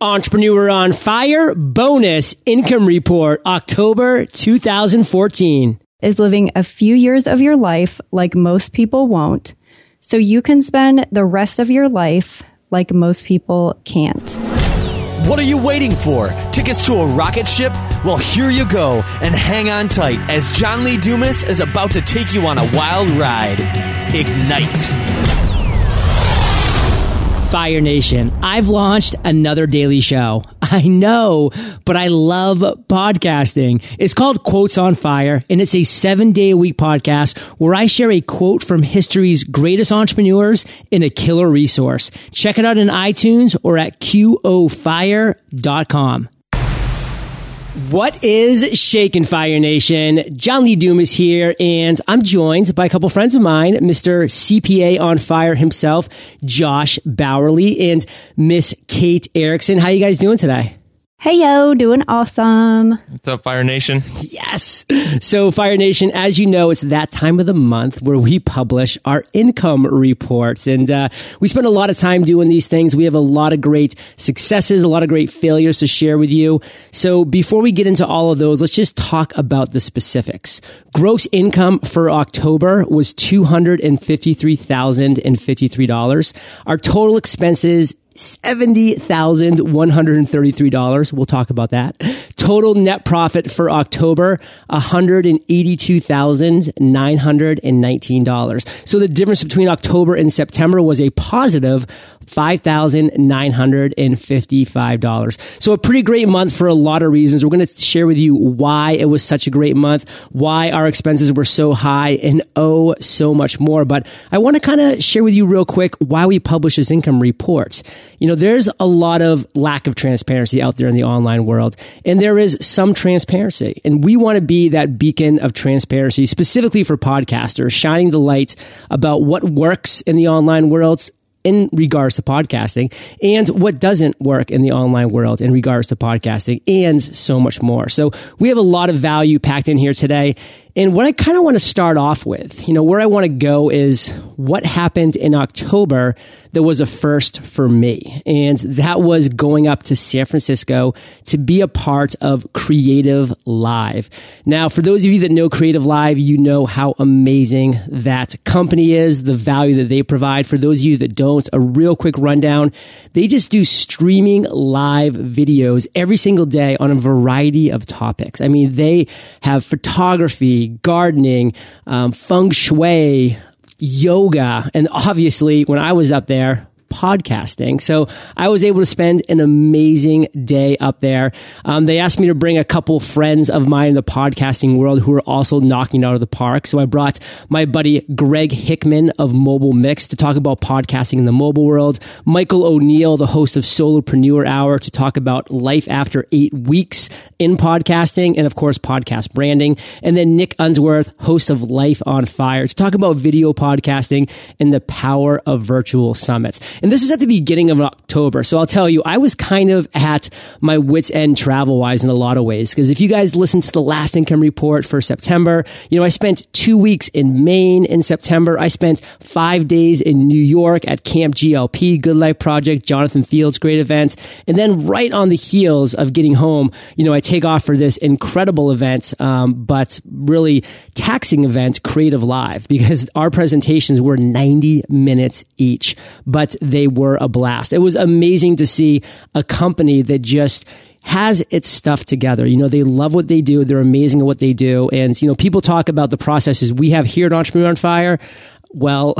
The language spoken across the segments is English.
Entrepreneur on Fire bonus income report October 2014 is living a few years of your life like most people won't, so you can spend the rest of your life like most people can't. What are you waiting for? Tickets to a rocket ship? Well, here you go, and hang on tight as John Lee Dumas is about to take you on a wild ride. Ignite. Fire Nation, I've launched another daily show. I know, but I love podcasting. It's called Quotes on Fire, and it's a seven day a week podcast where I share a quote from history's greatest entrepreneurs in a killer resource. Check it out in iTunes or at qofire.com. What is Shaken Fire Nation? John Lee Dumas here, and I'm joined by a couple friends of mine, Mr. CPA on Fire himself, Josh Bauerle, and Miss Kate Erickson. How you guys doing today? Hey yo, doing awesome. What's up, Fire Nation? Yes. So, Fire Nation, as you know, it's that time of the month where we publish our income reports. And uh, we spend a lot of time doing these things. We have a lot of great successes, a lot of great failures to share with you. So, before we get into all of those, let's just talk about the specifics. Gross income for October was $253,053. Our total expenses $70,133. We'll talk about that. Total net profit for October, $182,919. So the difference between October and September was a positive $5,955. So a pretty great month for a lot of reasons. We're going to share with you why it was such a great month, why our expenses were so high, and oh, so much more. But I want to kind of share with you real quick why we publish this income report. You know, there's a lot of lack of transparency out there in the online world, and there is some transparency. And we want to be that beacon of transparency, specifically for podcasters, shining the light about what works in the online world in regards to podcasting and what doesn't work in the online world in regards to podcasting and so much more. So we have a lot of value packed in here today. And what I kind of want to start off with, you know, where I want to go is what happened in October that was a first for me. And that was going up to San Francisco to be a part of Creative Live. Now, for those of you that know Creative Live, you know how amazing that company is, the value that they provide. For those of you that don't, a real quick rundown. They just do streaming live videos every single day on a variety of topics. I mean, they have photography, gardening, um, feng shui, yoga, and obviously when I was up there, podcasting. So I was able to spend an amazing day up there. Um, they asked me to bring a couple friends of mine in the podcasting world who are also knocking out of the park. So I brought my buddy Greg Hickman of Mobile Mix to talk about podcasting in the mobile world. Michael O'Neill, the host of Solopreneur Hour, to talk about life after eight weeks in podcasting and of course podcast branding. And then Nick Unsworth, host of Life on Fire, to talk about video podcasting and the power of virtual summits. And this is at the beginning of October. So I'll tell you, I was kind of at my wits end travel wise in a lot of ways. Because if you guys listen to the last income report for September, you know, I spent two weeks in Maine in September. I spent five days in New York at Camp GLP, Good Life Project, Jonathan Fields, great events. And then right on the heels of getting home, you know, I take off for this incredible event, um, but really taxing event, Creative Live, because our presentations were 90 minutes each. But they were a blast. It was amazing to see a company that just has its stuff together. You know, they love what they do. They're amazing at what they do. And, you know, people talk about the processes we have here at Entrepreneur on Fire. Well,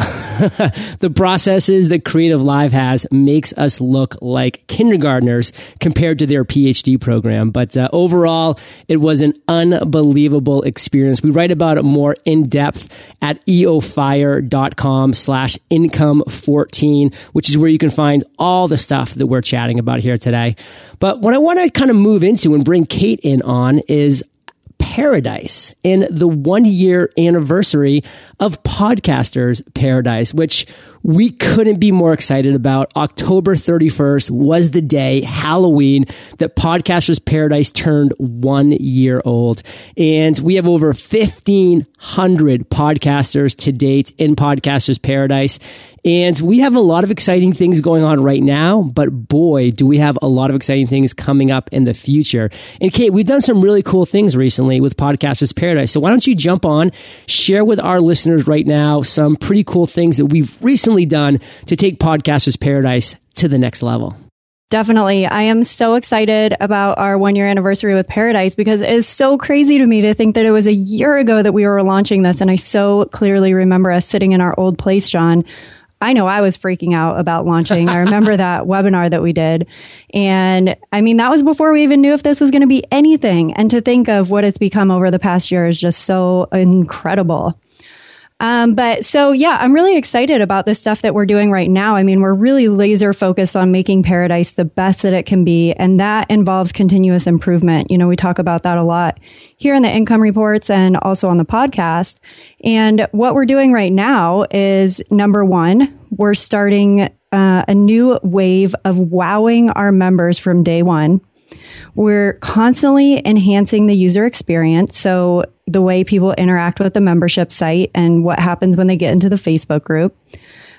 the processes that Creative Live has makes us look like kindergartners compared to their PhD program. But uh, overall, it was an unbelievable experience. We write about it more in depth at eofire.com slash income 14, which is where you can find all the stuff that we're chatting about here today. But what I want to kind of move into and bring Kate in on is Paradise in the one year anniversary of Podcasters Paradise, which we couldn't be more excited about. October 31st was the day, Halloween, that Podcasters Paradise turned one year old. And we have over 1,500 podcasters to date in Podcasters Paradise. And we have a lot of exciting things going on right now, but boy, do we have a lot of exciting things coming up in the future. And Kate, we've done some really cool things recently with Podcasters Paradise. So why don't you jump on, share with our listeners right now some pretty cool things that we've recently done to take Podcasters Paradise to the next level. Definitely. I am so excited about our one year anniversary with Paradise because it is so crazy to me to think that it was a year ago that we were launching this. And I so clearly remember us sitting in our old place, John. I know I was freaking out about launching. I remember that webinar that we did. And I mean, that was before we even knew if this was going to be anything. And to think of what it's become over the past year is just so incredible. Um, but so yeah, I'm really excited about the stuff that we're doing right now. I mean, we're really laser focused on making paradise the best that it can be. And that involves continuous improvement. You know, we talk about that a lot here in the income reports and also on the podcast. And what we're doing right now is number one, we're starting uh, a new wave of wowing our members from day one. We're constantly enhancing the user experience. So the way people interact with the membership site and what happens when they get into the Facebook group.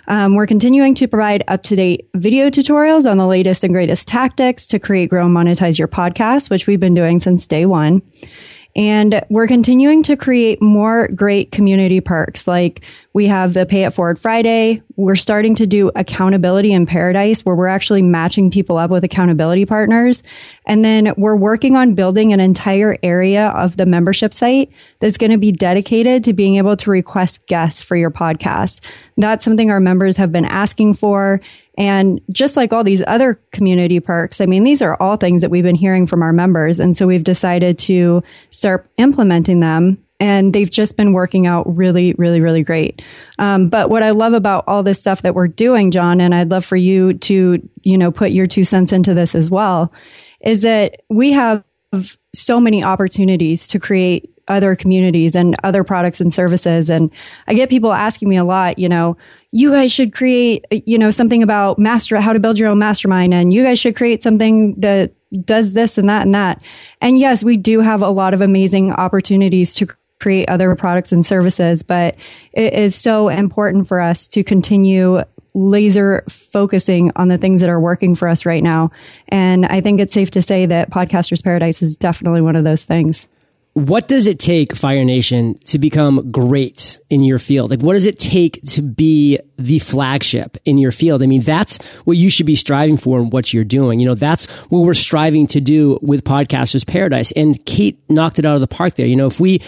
Um, we're continuing to provide up to date video tutorials on the latest and greatest tactics to create, grow, and monetize your podcast, which we've been doing since day one. And we're continuing to create more great community perks. Like we have the Pay It Forward Friday. We're starting to do accountability in paradise where we're actually matching people up with accountability partners. And then we're working on building an entire area of the membership site that's going to be dedicated to being able to request guests for your podcast. That's something our members have been asking for. And just like all these other community perks, I mean, these are all things that we've been hearing from our members. And so we've decided to start implementing them and they've just been working out really, really, really great. Um, but what I love about all this stuff that we're doing, John, and I'd love for you to, you know, put your two cents into this as well, is that we have so many opportunities to create other communities and other products and services. And I get people asking me a lot, you know, you guys should create, you know, something about master, how to build your own mastermind. And you guys should create something that does this and that and that. And yes, we do have a lot of amazing opportunities to create other products and services, but it is so important for us to continue laser focusing on the things that are working for us right now. And I think it's safe to say that Podcasters Paradise is definitely one of those things. What does it take, Fire Nation, to become great in your field? Like, what does it take to be the flagship in your field? I mean, that's what you should be striving for and what you're doing. You know, that's what we're striving to do with Podcasters Paradise. And Kate knocked it out of the park there. You know, if we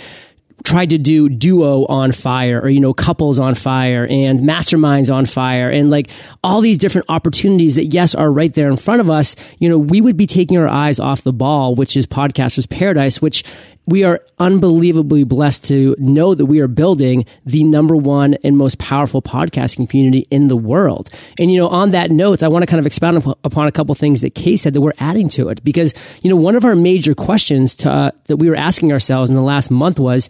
tried to do duo on fire or you know couples on fire and masterminds on fire and like all these different opportunities that yes are right there in front of us you know we would be taking our eyes off the ball which is podcasters paradise which we are unbelievably blessed to know that we are building the number one and most powerful podcasting community in the world. And, you know, on that note, I want to kind of expound upon a couple things that Kay said that we're adding to it because, you know, one of our major questions to, uh, that we were asking ourselves in the last month was,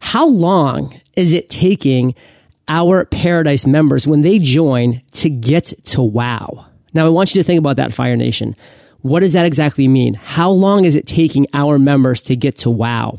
how long is it taking our Paradise members when they join to get to wow? Now, I want you to think about that, Fire Nation. What does that exactly mean? How long is it taking our members to get to wow?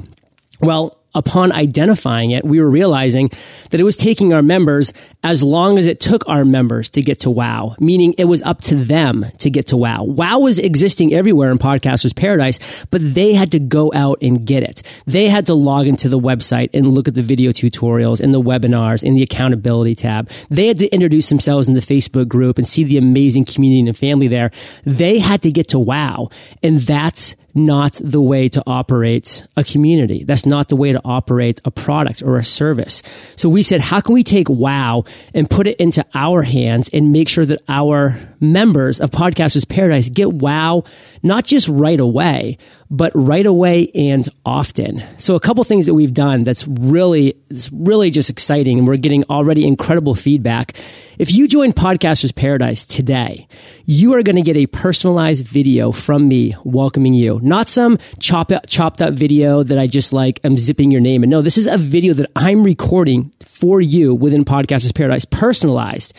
Well, upon identifying it, we were realizing that it was taking our members as long as it took our members to get to WoW, meaning it was up to them to get to WoW. WoW was existing everywhere in Podcasters Paradise, but they had to go out and get it. They had to log into the website and look at the video tutorials and the webinars and the accountability tab. They had to introduce themselves in the Facebook group and see the amazing community and family there. They had to get to WoW. And that's not the way to operate a community. That's not the way to operate a product or a service. So we said, how can we take wow and put it into our hands and make sure that our members of Podcasters Paradise get wow, not just right away, but right away and often. So a couple things that we've done that's really, it's really just exciting and we're getting already incredible feedback. If you join Podcasters Paradise today, you are going to get a personalized video from me welcoming you. Not some chop, chopped up video that I just like, I'm zipping your name. And no, this is a video that I'm recording for you within Podcasters Paradise, personalized.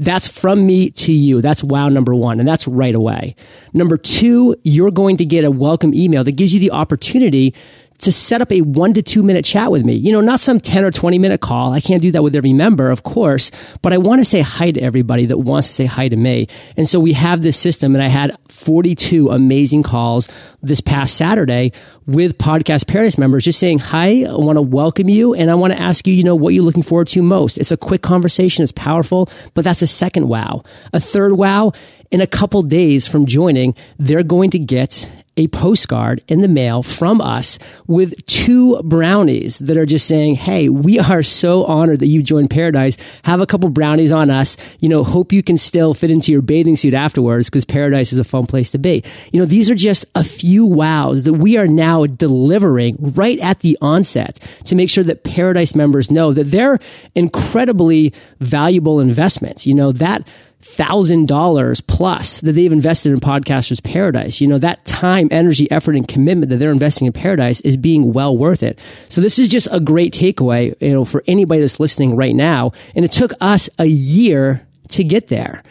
That's from me to you. That's wow number one. And that's right away. Number two, you're going to get a welcome email that gives you the opportunity to set up a one to two minute chat with me. You know, not some 10 or 20 minute call. I can't do that with every member, of course, but I want to say hi to everybody that wants to say hi to me. And so we have this system and I had 42 amazing calls this past Saturday with Podcast Paradise members just saying, hi, I want to welcome you and I want to ask you, you know, what you're looking forward to most. It's a quick conversation. It's powerful, but that's a second wow. A third wow, in a couple days from joining, they're going to get a postcard in the mail from us with two brownies that are just saying, Hey, we are so honored that you joined Paradise. Have a couple brownies on us. You know, hope you can still fit into your bathing suit afterwards because Paradise is a fun place to be. You know, these are just a few wows that we are now delivering right at the onset to make sure that Paradise members know that they're incredibly valuable investments. You know, that thousand dollars plus that they've invested in podcasters paradise. You know that time energy effort and commitment that they're investing in paradise is being well worth it. So this is just a great takeaway you know for anybody that's listening right now. And it took us a year to get there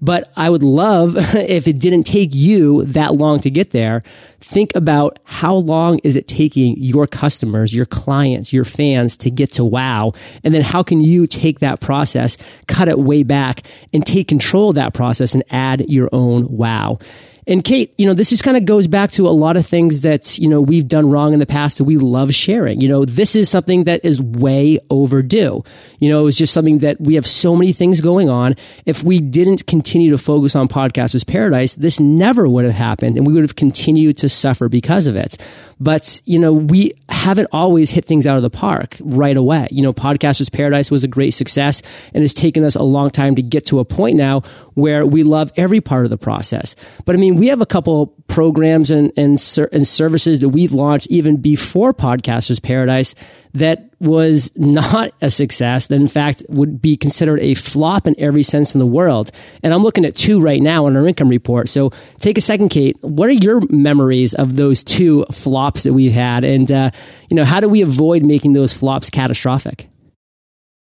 but I would love if it didn't take you that long to get there. Think about how long is it taking your customers, your clients, your fans to get to wow? And then how can you take that process, cut it way back and take control of that process and add your own wow? And Kate, you know, this just kind of goes back to a lot of things that, you know, we've done wrong in the past that we love sharing. You know, this is something that is way overdue. You know, it was just something that we have so many things going on. If we didn't continue to focus on Podcasters Paradise, this never would have happened and we would have continued to suffer because of it. But, you know, we haven't always hit things out of the park right away. You know, Podcasters Paradise was a great success and it's taken us a long time to get to a point now where we love every part of the process. But I mean, we have a couple programs and, and, and services that we've launched even before Podcasters Paradise that was not a success, that in fact would be considered a flop in every sense in the world. And I'm looking at two right now on our income report. So take a second, Kate. What are your memories of those two flops that we've had? And, uh, you know, how do we avoid making those flops catastrophic?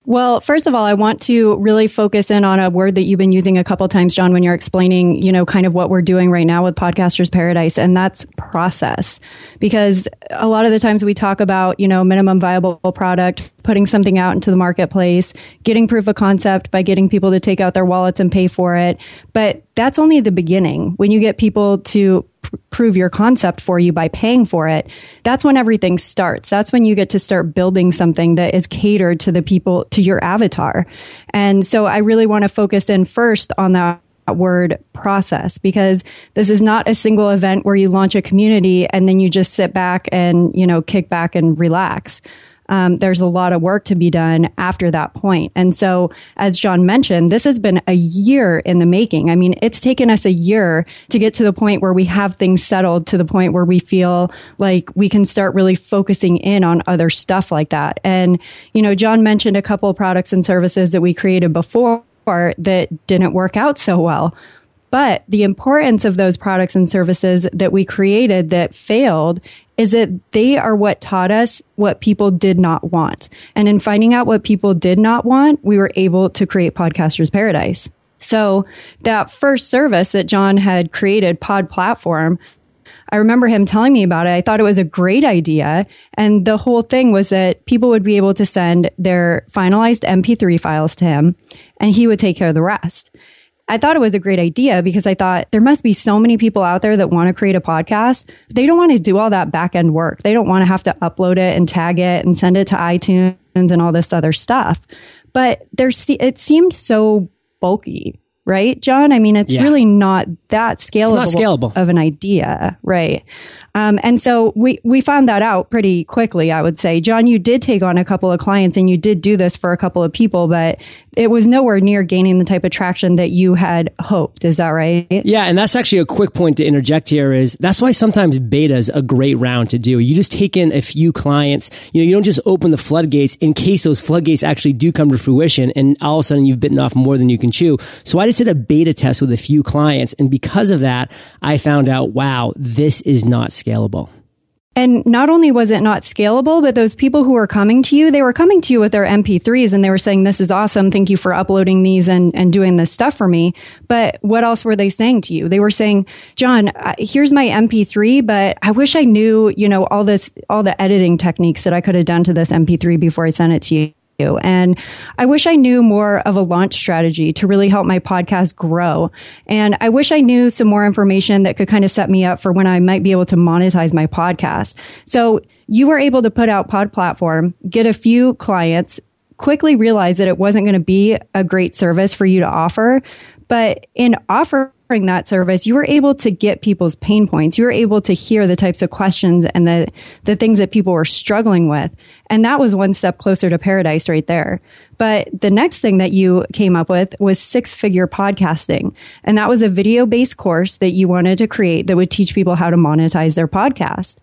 Well, first of all, I want to really focus in on a word that you've been using a couple times, John, when you're explaining, you know, kind of what we're doing right now with Podcasters Paradise, and that's process. Because a lot of the times we talk about, you know, minimum viable product, putting something out into the marketplace, getting proof of concept by getting people to take out their wallets and pay for it. But that's only the beginning. When you get people to pr- prove your concept for you by paying for it, that's when everything starts. That's when you get to start building something that is catered to the people, to your avatar. And so I really want to focus in first on that word process because this is not a single event where you launch a community and then you just sit back and, you know, kick back and relax um, there's a lot of work to be done after that point. And so, as John mentioned, this has been a year in the making. I mean, it's taken us a year to get to the point where we have things settled to the point where we feel like we can start really focusing in on other stuff like that. And, you know, John mentioned a couple of products and services that we created before that didn't work out so well. But the importance of those products and services that we created that failed is that they are what taught us what people did not want. And in finding out what people did not want, we were able to create Podcasters Paradise. So that first service that John had created, Pod Platform, I remember him telling me about it. I thought it was a great idea. And the whole thing was that people would be able to send their finalized MP3 files to him and he would take care of the rest. I thought it was a great idea because I thought there must be so many people out there that want to create a podcast. They don't want to do all that back end work. They don't want to have to upload it and tag it and send it to iTunes and all this other stuff. But there's, it seemed so bulky, right, John? I mean, it's yeah. really not that scalable, not scalable of an idea, right? Um, and so we, we found that out pretty quickly, I would say. John, you did take on a couple of clients and you did do this for a couple of people, but it was nowhere near gaining the type of traction that you had hoped. Is that right? Yeah. And that's actually a quick point to interject here is that's why sometimes beta is a great round to do. You just take in a few clients. You know, you don't just open the floodgates in case those floodgates actually do come to fruition and all of a sudden you've bitten off more than you can chew. So I just did a beta test with a few clients. And because of that, I found out, wow, this is not scalable. And not only was it not scalable, but those people who were coming to you, they were coming to you with their MP3s and they were saying, this is awesome. Thank you for uploading these and, and doing this stuff for me. But what else were they saying to you? They were saying, John, uh, here's my MP3, but I wish I knew, you know, all this, all the editing techniques that I could have done to this MP3 before I sent it to you. And I wish I knew more of a launch strategy to really help my podcast grow. And I wish I knew some more information that could kind of set me up for when I might be able to monetize my podcast. So you were able to put out Pod Platform, get a few clients, quickly realize that it wasn't going to be a great service for you to offer. But in offering that service, you were able to get people's pain points. You were able to hear the types of questions and the, the things that people were struggling with. And that was one step closer to paradise right there. But the next thing that you came up with was six figure podcasting. And that was a video based course that you wanted to create that would teach people how to monetize their podcast.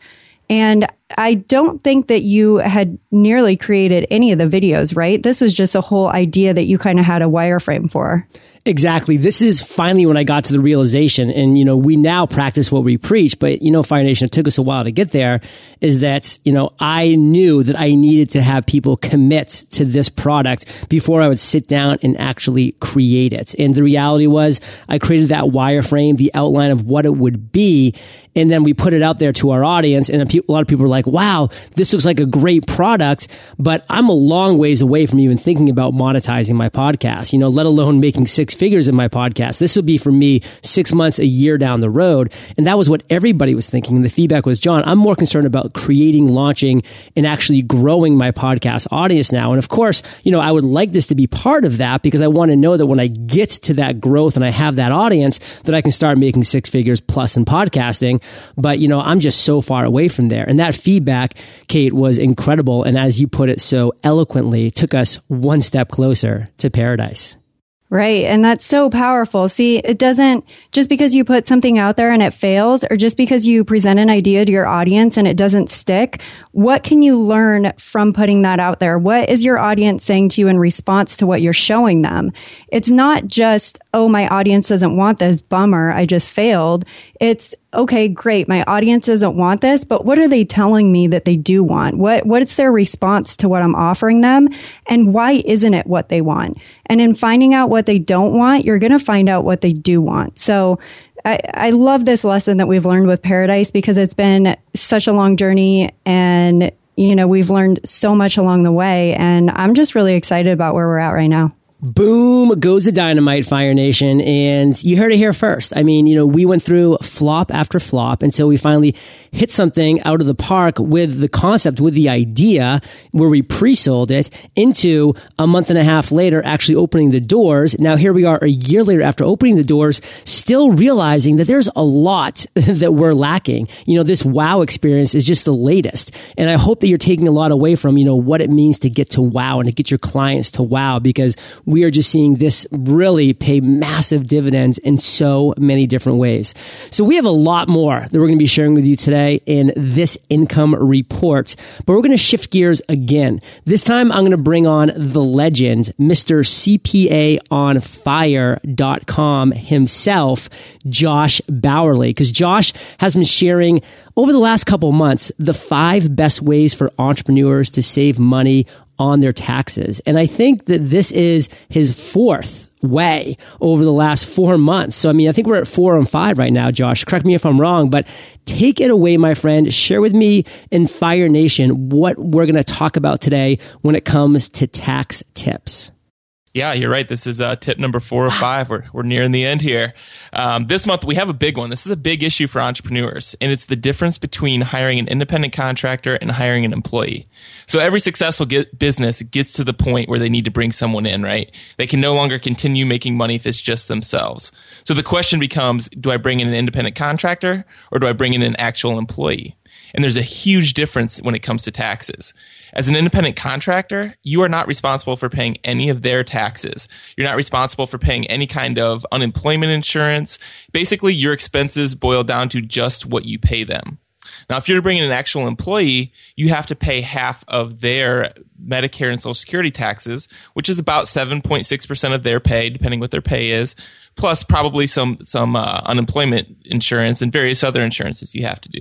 And I don't think that you had nearly created any of the videos, right? This was just a whole idea that you kind of had a wireframe for. Exactly. This is finally when I got to the realization, and you know, we now practice what we preach, but you know, Fire Nation, it took us a while to get there, is that, you know, I knew that I needed to have people commit to this product before I would sit down and actually create it. And the reality was I created that wireframe, the outline of what it would be, and then we put it out there to our audience, and a lot of people were like, wow, this looks like a great product, but I'm a long ways away from even thinking about monetizing my podcast, you know, let alone making six figures in my podcast. This will be for me six months, a year down the road. And that was what everybody was thinking. And the feedback was, John, I'm more concerned about creating, launching, and actually growing my podcast audience now. And of course, you know, I would like this to be part of that because I want to know that when I get to that growth and I have that audience, that I can start making six figures plus in podcasting. But, you know, I'm just so far away from there. And that feedback, Kate, was incredible. And as you put it so eloquently, took us one step closer to paradise. Right. And that's so powerful. See, it doesn't just because you put something out there and it fails or just because you present an idea to your audience and it doesn't stick. What can you learn from putting that out there? What is your audience saying to you in response to what you're showing them? It's not just, oh, my audience doesn't want this bummer. I just failed. It's, okay, great. My audience doesn't want this, but what are they telling me that they do want? What, what's their response to what I'm offering them? And why isn't it what they want? And in finding out what they don't want, you're going to find out what they do want. So I, I love this lesson that we've learned with Paradise because it's been such a long journey and you know, we've learned so much along the way and I'm just really excited about where we're at right now. Boom goes the dynamite, Fire Nation. And you heard it here first. I mean, you know, we went through flop after flop until we finally hit something out of the park with the concept, with the idea where we pre-sold it into a month and a half later, actually opening the doors. Now here we are a year later after opening the doors, still realizing that there's a lot that we're lacking. You know, this wow experience is just the latest. And I hope that you're taking a lot away from, you know, what it means to get to wow and to get your clients to wow because we are just seeing this really pay massive dividends in so many different ways. So we have a lot more that we're going to be sharing with you today in this income report, but we're going to shift gears again. This time I'm going to bring on the legend, Mr. CPAonfire.com himself, Josh Bauerle, because Josh has been sharing over the last couple months the five best ways for entrepreneurs to save money on their taxes. And I think that this is his fourth way over the last four months. So, I mean, I think we're at four and five right now, Josh. Correct me if I'm wrong, but take it away, my friend. Share with me in Fire Nation what we're going to talk about today when it comes to tax tips. Yeah, you're right. This is uh, tip number four or five. We're, we're nearing the end here. Um, this month, we have a big one. This is a big issue for entrepreneurs, and it's the difference between hiring an independent contractor and hiring an employee. So every successful get business gets to the point where they need to bring someone in, right? They can no longer continue making money if it's just themselves. So the question becomes, do I bring in an independent contractor or do I bring in an actual employee? And there's a huge difference when it comes to taxes. As an independent contractor, you are not responsible for paying any of their taxes. You're not responsible for paying any kind of unemployment insurance. Basically, your expenses boil down to just what you pay them. Now, if you're bringing an actual employee, you have to pay half of their Medicare and Social Security taxes, which is about 7.6% of their pay, depending what their pay is, plus probably some, some uh, unemployment insurance and various other insurances you have to do.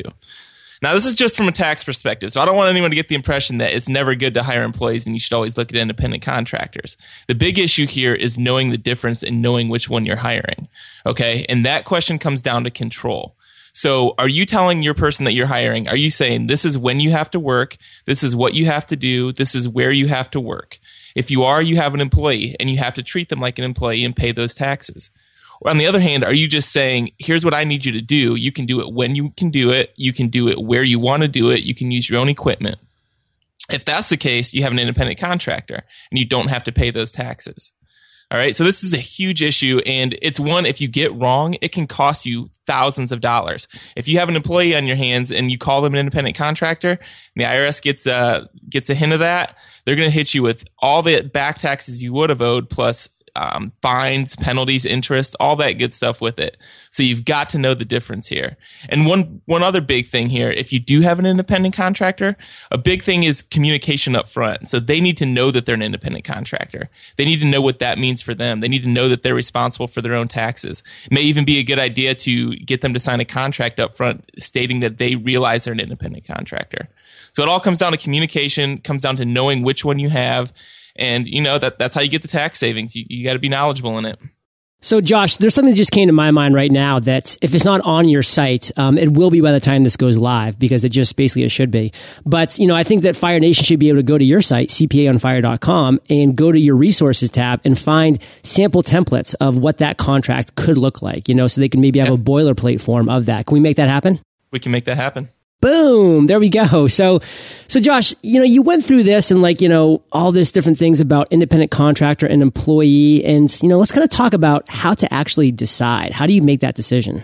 Now, this is just from a tax perspective, so I don't want anyone to get the impression that it's never good to hire employees and you should always look at independent contractors. The big issue here is knowing the difference and knowing which one you're hiring. Okay. And that question comes down to control. So are you telling your person that you're hiring, are you saying this is when you have to work? This is what you have to do. This is where you have to work. If you are, you have an employee and you have to treat them like an employee and pay those taxes. Or on the other hand, are you just saying, here's what I need you to do? You can do it when you can do it. You can do it where you want to do it. You can use your own equipment. If that's the case, you have an independent contractor and you don't have to pay those taxes. All right. So this is a huge issue. And it's one, if you get wrong, it can cost you thousands of dollars. If you have an employee on your hands and you call them an independent contractor the IRS gets a, gets a hint of that, they're going to hit you with all the back taxes you would have owed plus um, fines, penalties, interest, all that good stuff with it. So you've got to know the difference here. And one one other big thing here, if you do have an independent contractor, a big thing is communication up front. So they need to know that they're an independent contractor. They need to know what that means for them. They need to know that they're responsible for their own taxes. It may even be a good idea to get them to sign a contract up front stating that they realize they're an independent contractor. So it all comes down to communication, comes down to knowing which one you have and you know that that's how you get the tax savings. You, you got to be knowledgeable in it. So, Josh, there's something that just came to my mind right now that if it's not on your site, um, it will be by the time this goes live because it just basically it should be. But, you know, I think that Fire Nation should be able to go to your site, cpaonfire.com, and go to your resources tab and find sample templates of what that contract could look like, you know, so they can maybe have yeah. a boilerplate form of that. Can we make that happen? We can make that happen. Boom. There we go. So, so Josh, you know, you went through this and like, you know, all this different things about independent contractor and employee. And, you know, let's kind of talk about how to actually decide. How do you make that decision?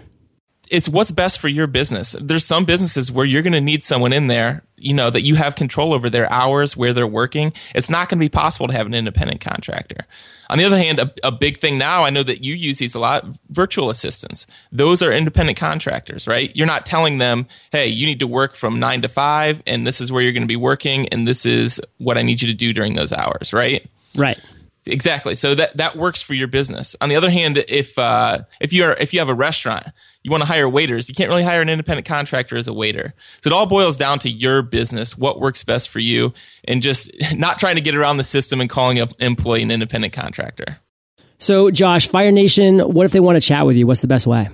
It's what's best for your business. There's some businesses where you're going to need someone in there, you know, that you have control over their hours, where they're working. It's not going to be possible to have an independent contractor. On the other hand, a, a, big thing now, I know that you use these a lot, virtual assistants. Those are independent contractors, right? You're not telling them, hey, you need to work from nine to five, and this is where you're going to be working, and this is what I need you to do during those hours, right? Right. Exactly. So that that works for your business. On the other hand, if uh, if you are if you have a restaurant, you want to hire waiters, you can't really hire an independent contractor as a waiter. So it all boils down to your business, what works best for you, and just not trying to get around the system and calling up employee an independent contractor. So, Josh, Fire Nation, what if they want to chat with you? What's the best way?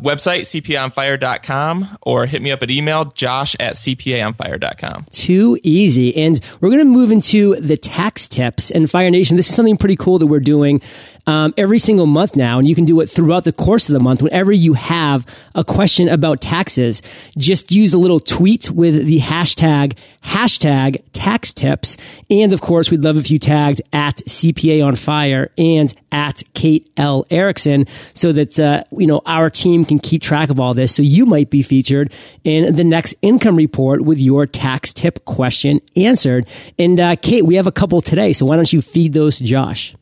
website cpaonfire.com or hit me up at email josh at cpaonfire.com too easy and we're going to move into the tax tips and fire nation this is something pretty cool that we're doing um, every single month now, and you can do it throughout the course of the month. Whenever you have a question about taxes, just use a little tweet with the hashtag hashtag tax tips, and of course, we'd love if you tagged at CPA on Fire and at Kate L Erickson, so that uh, you know our team can keep track of all this. So you might be featured in the next income report with your tax tip question answered. And uh, Kate, we have a couple today, so why don't you feed those Josh?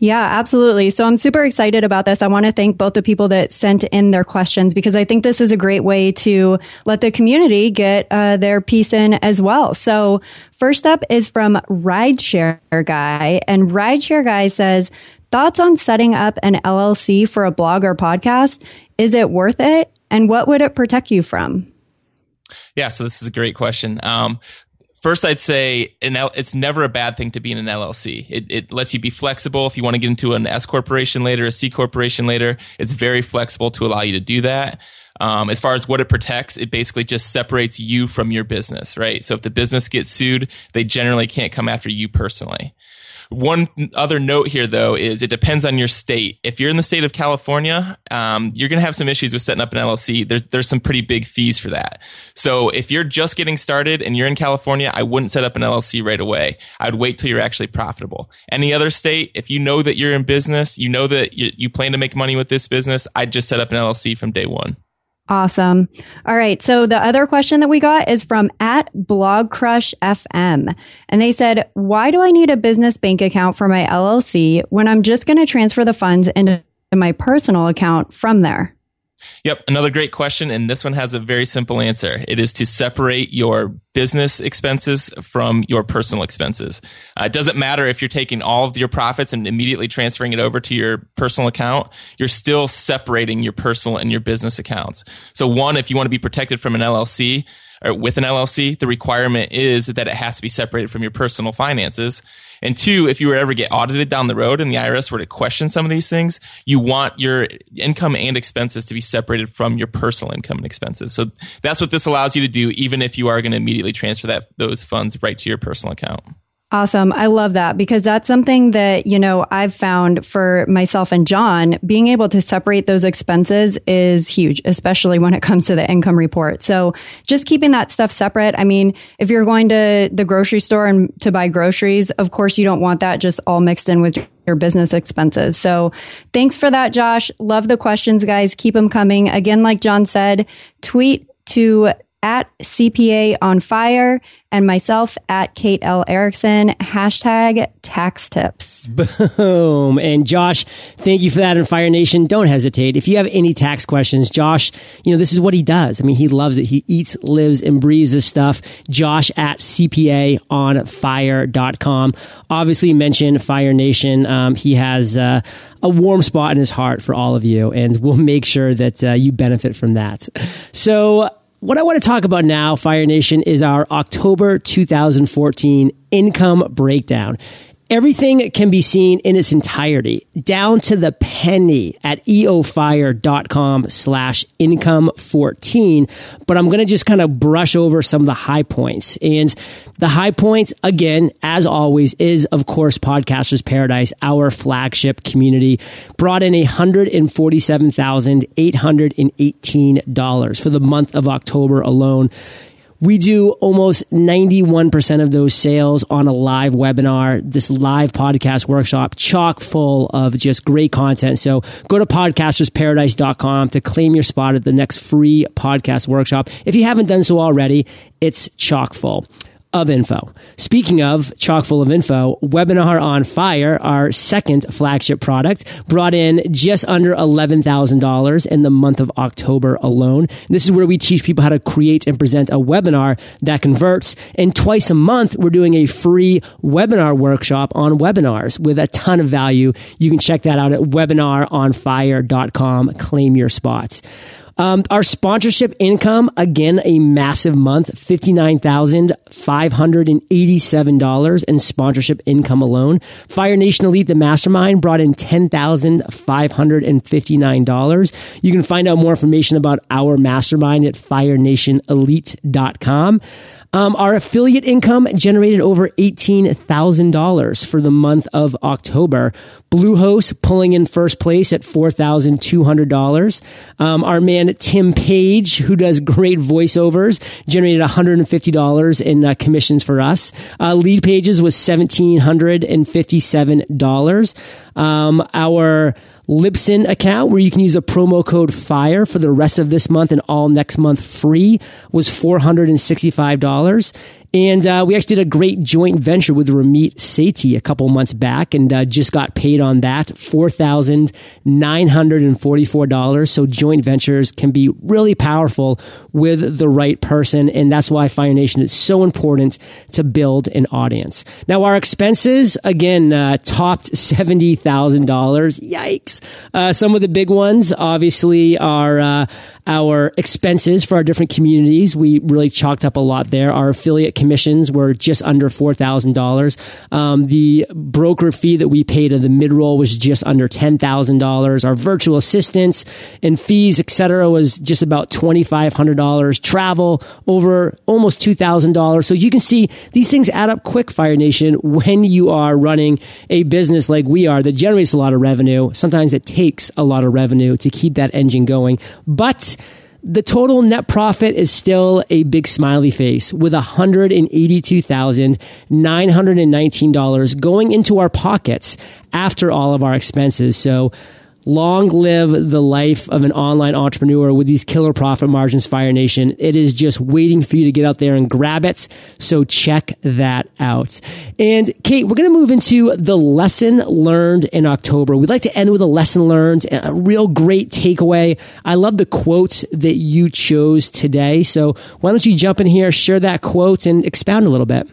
Yeah, absolutely. So I'm super excited about this. I want to thank both the people that sent in their questions because I think this is a great way to let the community get uh, their piece in as well. So first up is from Rideshare Guy, and Rideshare Guy says, "Thoughts on setting up an LLC for a blog or podcast? Is it worth it? And what would it protect you from?" Yeah, so this is a great question. Um, First, I'd say L- it's never a bad thing to be in an LLC. It, it lets you be flexible. If you want to get into an S corporation later, a C corporation later, it's very flexible to allow you to do that. Um, as far as what it protects, it basically just separates you from your business, right? So if the business gets sued, they generally can't come after you personally. One other note here, though, is it depends on your state. If you're in the state of California, um, you're going to have some issues with setting up an LLC. There's there's some pretty big fees for that. So if you're just getting started and you're in California, I wouldn't set up an LLC right away. I would wait till you're actually profitable. Any other state, if you know that you're in business, you know that you, you plan to make money with this business, I'd just set up an LLC from day one. Awesome. All right. So the other question that we got is from at Blog Crush FM. And they said, why do I need a business bank account for my LLC when I'm just going to transfer the funds into my personal account from there? Yep, another great question, and this one has a very simple answer. It is to separate your business expenses from your personal expenses. Uh, it doesn't matter if you're taking all of your profits and immediately transferring it over to your personal account. You're still separating your personal and your business accounts. So, one, if you want to be protected from an LLC, Uh, with an LLC, the requirement is that it has to be separated from your personal finances. And two, if you were ever get audited down the road and the IRS were to question some of these things, you want your income and expenses to be separated from your personal income and expenses. So that's what this allows you to do, even if you are going to immediately transfer that those funds right to your personal account. Awesome. I love that because that's something that, you know, I've found for myself and John, being able to separate those expenses is huge, especially when it comes to the income report. So just keeping that stuff separate. I mean, if you're going to the grocery store and to buy groceries, of course you don't want that just all mixed in with your business expenses. So thanks for that, Josh. Love the questions, guys. Keep them coming. Again, like John said, tweet to at CPA on fire and myself at Kate L. Erickson, hashtag tax tips. Boom. And Josh, thank you for that. And Fire Nation, don't hesitate. If you have any tax questions, Josh, you know, this is what he does. I mean, he loves it. He eats, lives, and breathes this stuff. Josh at CPA on fire.com. Obviously mention Fire Nation. Um, he has, uh, a warm spot in his heart for all of you, and we'll make sure that uh, you benefit from that. So, what I want to talk about now, Fire Nation, is our October 2014 income breakdown. Everything can be seen in its entirety, down to the penny at eofire.com slash income 14. But I'm going to just kind of brush over some of the high points. And the high points, again, as always, is of course Podcasters Paradise, our flagship community, brought in $147,818 for the month of October alone. We do almost 91% of those sales on a live webinar, this live podcast workshop, chock full of just great content. So go to podcastersparadise.com to claim your spot at the next free podcast workshop. If you haven't done so already, it's chock full of info. Speaking of chock full of info, Webinar on Fire, our second flagship product, brought in just under $11,000 in the month of October alone. This is where we teach people how to create and present a webinar that converts. And twice a month, we're doing a free webinar workshop on webinars with a ton of value. You can check that out at webinaronfire.com. Claim your spots. Um, our sponsorship income, again, a massive month, $59,587 in sponsorship income alone. Fire Nation Elite, the mastermind, brought in $10,559. You can find out more information about our mastermind at firenationelite.com. Um, our affiliate income generated over $18,000 for the month of October. Bluehost pulling in first place at $4,200. Um, our man Tim Page, who does great voiceovers, generated $150 in uh, commissions for us. Uh, Leadpages was $1,757. Um, our Libsyn account where you can use a promo code FIRE for the rest of this month and all next month free was $465. And uh, we actually did a great joint venture with Ramit Sethi a couple months back and uh, just got paid on that $4,944. So joint ventures can be really powerful with the right person. And that's why Fire Nation is so important to build an audience. Now, our expenses, again, uh, topped $70,000. Yikes. Uh, some of the big ones, obviously, are uh, our expenses for our different communities. We really chalked up a lot there. Our affiliate commissions were just under $4,000. Um, the broker fee that we paid in the mid roll was just under $10,000. Our virtual assistants and fees, etc., was just about $2,500. Travel over almost $2,000. So you can see these things add up quick, Fire Nation, when you are running a business like we are that generates a lot of revenue. Sometimes it takes a lot of revenue to keep that engine going. But the total net profit is still a big smiley face with $182,919 going into our pockets after all of our expenses. So Long live the life of an online entrepreneur with these killer profit margins, Fire Nation. It is just waiting for you to get out there and grab it. So check that out. And Kate, we're going to move into the lesson learned in October. We'd like to end with a lesson learned, and a real great takeaway. I love the quote that you chose today. So why don't you jump in here, share that quote and expound a little bit?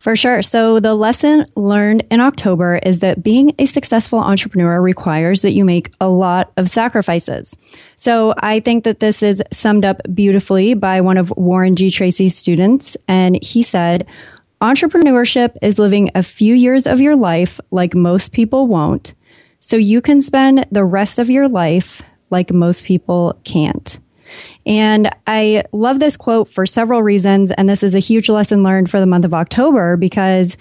For sure. So the lesson learned in October is that being a successful entrepreneur requires that you make a lot of sacrifices. So I think that this is summed up beautifully by one of Warren G. Tracy's students. And he said, entrepreneurship is living a few years of your life like most people won't. So you can spend the rest of your life like most people can't. And I love this quote for several reasons. And this is a huge lesson learned for the month of October because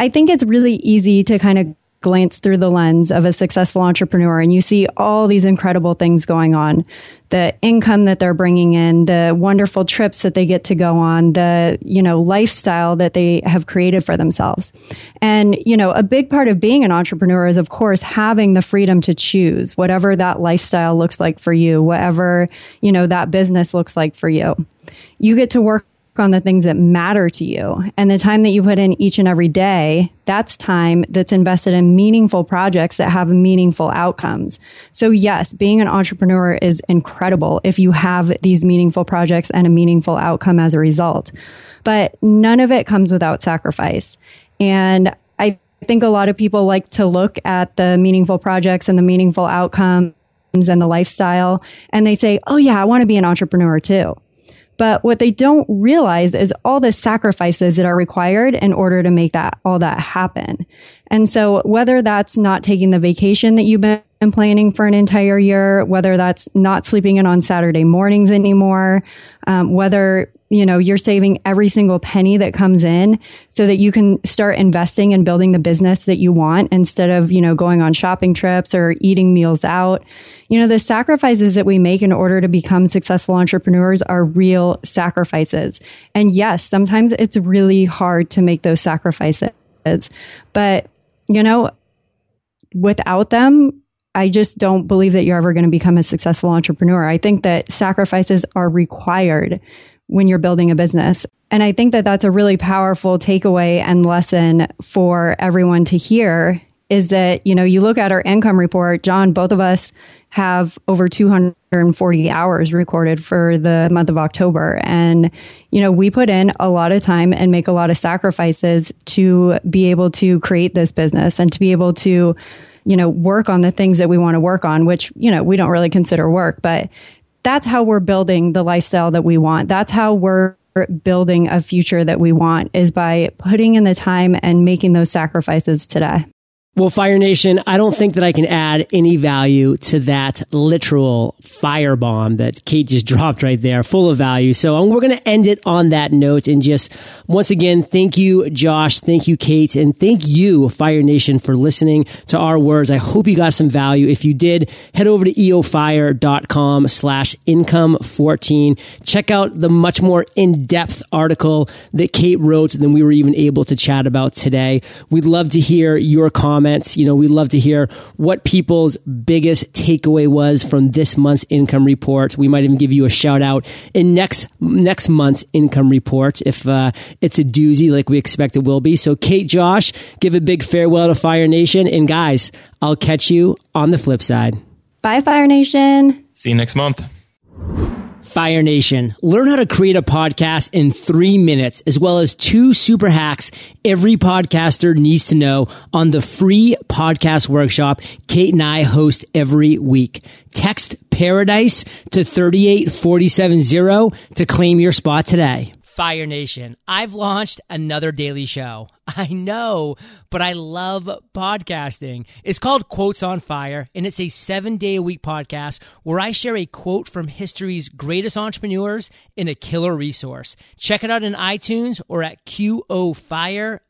I think it's really easy to kind of glance through the lens of a successful entrepreneur and you see all these incredible things going on. The income that they're bringing in, the wonderful trips that they get to go on, the, you know, lifestyle that they have created for themselves. And, you know, a big part of being an entrepreneur is, of course, having the freedom to choose whatever that lifestyle looks like for you, whatever, you know, that business looks like for you. You get to work on the things that matter to you. And the time that you put in each and every day, that's time that's invested in meaningful projects that have meaningful outcomes. So yes, being an entrepreneur is incredible if you have these meaningful projects and a meaningful outcome as a result. But none of it comes without sacrifice. And I think a lot of people like to look at the meaningful projects and the meaningful outcomes and the lifestyle and they say, Oh yeah, I want to be an entrepreneur too. But what they don't realize is all the sacrifices that are required in order to make that, all that happen. And so whether that's not taking the vacation that you've been planning for an entire year, whether that's not sleeping in on Saturday mornings anymore, um, whether you know you're saving every single penny that comes in so that you can start investing and building the business that you want instead of you know going on shopping trips or eating meals out. You know the sacrifices that we make in order to become successful entrepreneurs are real sacrifices, and yes, sometimes it's really hard to make those sacrifices, but you know without them I just don't believe that you're ever going to become a successful entrepreneur. I think that sacrifices are required when you're building a business. And I think that that's a really powerful takeaway and lesson for everyone to hear is that, you know, you look at our income report, John, both of us have over 240 hours recorded for the month of October. And, you know, we put in a lot of time and make a lot of sacrifices to be able to create this business and to be able to you know, work on the things that we want to work on, which, you know, we don't really consider work, but that's how we're building the lifestyle that we want. That's how we're building a future that we want is by putting in the time and making those sacrifices today. Well, Fire Nation, I don't think that I can add any value to that literal firebomb that Kate just dropped right there, full of value. So um, we're going to end it on that note and just once again, thank you, Josh. Thank you, Kate. And thank you, Fire Nation, for listening to our words. I hope you got some value. If you did, head over to eofire.com slash income 14. Check out the much more in-depth article that Kate wrote than we were even able to chat about today. We'd love to hear your comments comments. You know, we love to hear what people's biggest takeaway was from this month's income report. We might even give you a shout out in next next month's income report if uh, it's a doozy like we expect it will be. So, Kate, Josh, give a big farewell to Fire Nation, and guys, I'll catch you on the flip side. Bye, Fire Nation. See you next month. Fire Nation. Learn how to create a podcast in three minutes, as well as two super hacks every podcaster needs to know on the free podcast workshop Kate and I host every week. Text Paradise to 38470 to claim your spot today. Fire Nation, I've launched another daily show. I know, but I love podcasting. It's called Quotes on Fire, and it's a seven day a week podcast where I share a quote from history's greatest entrepreneurs in a killer resource. Check it out in iTunes or at QOFire.com.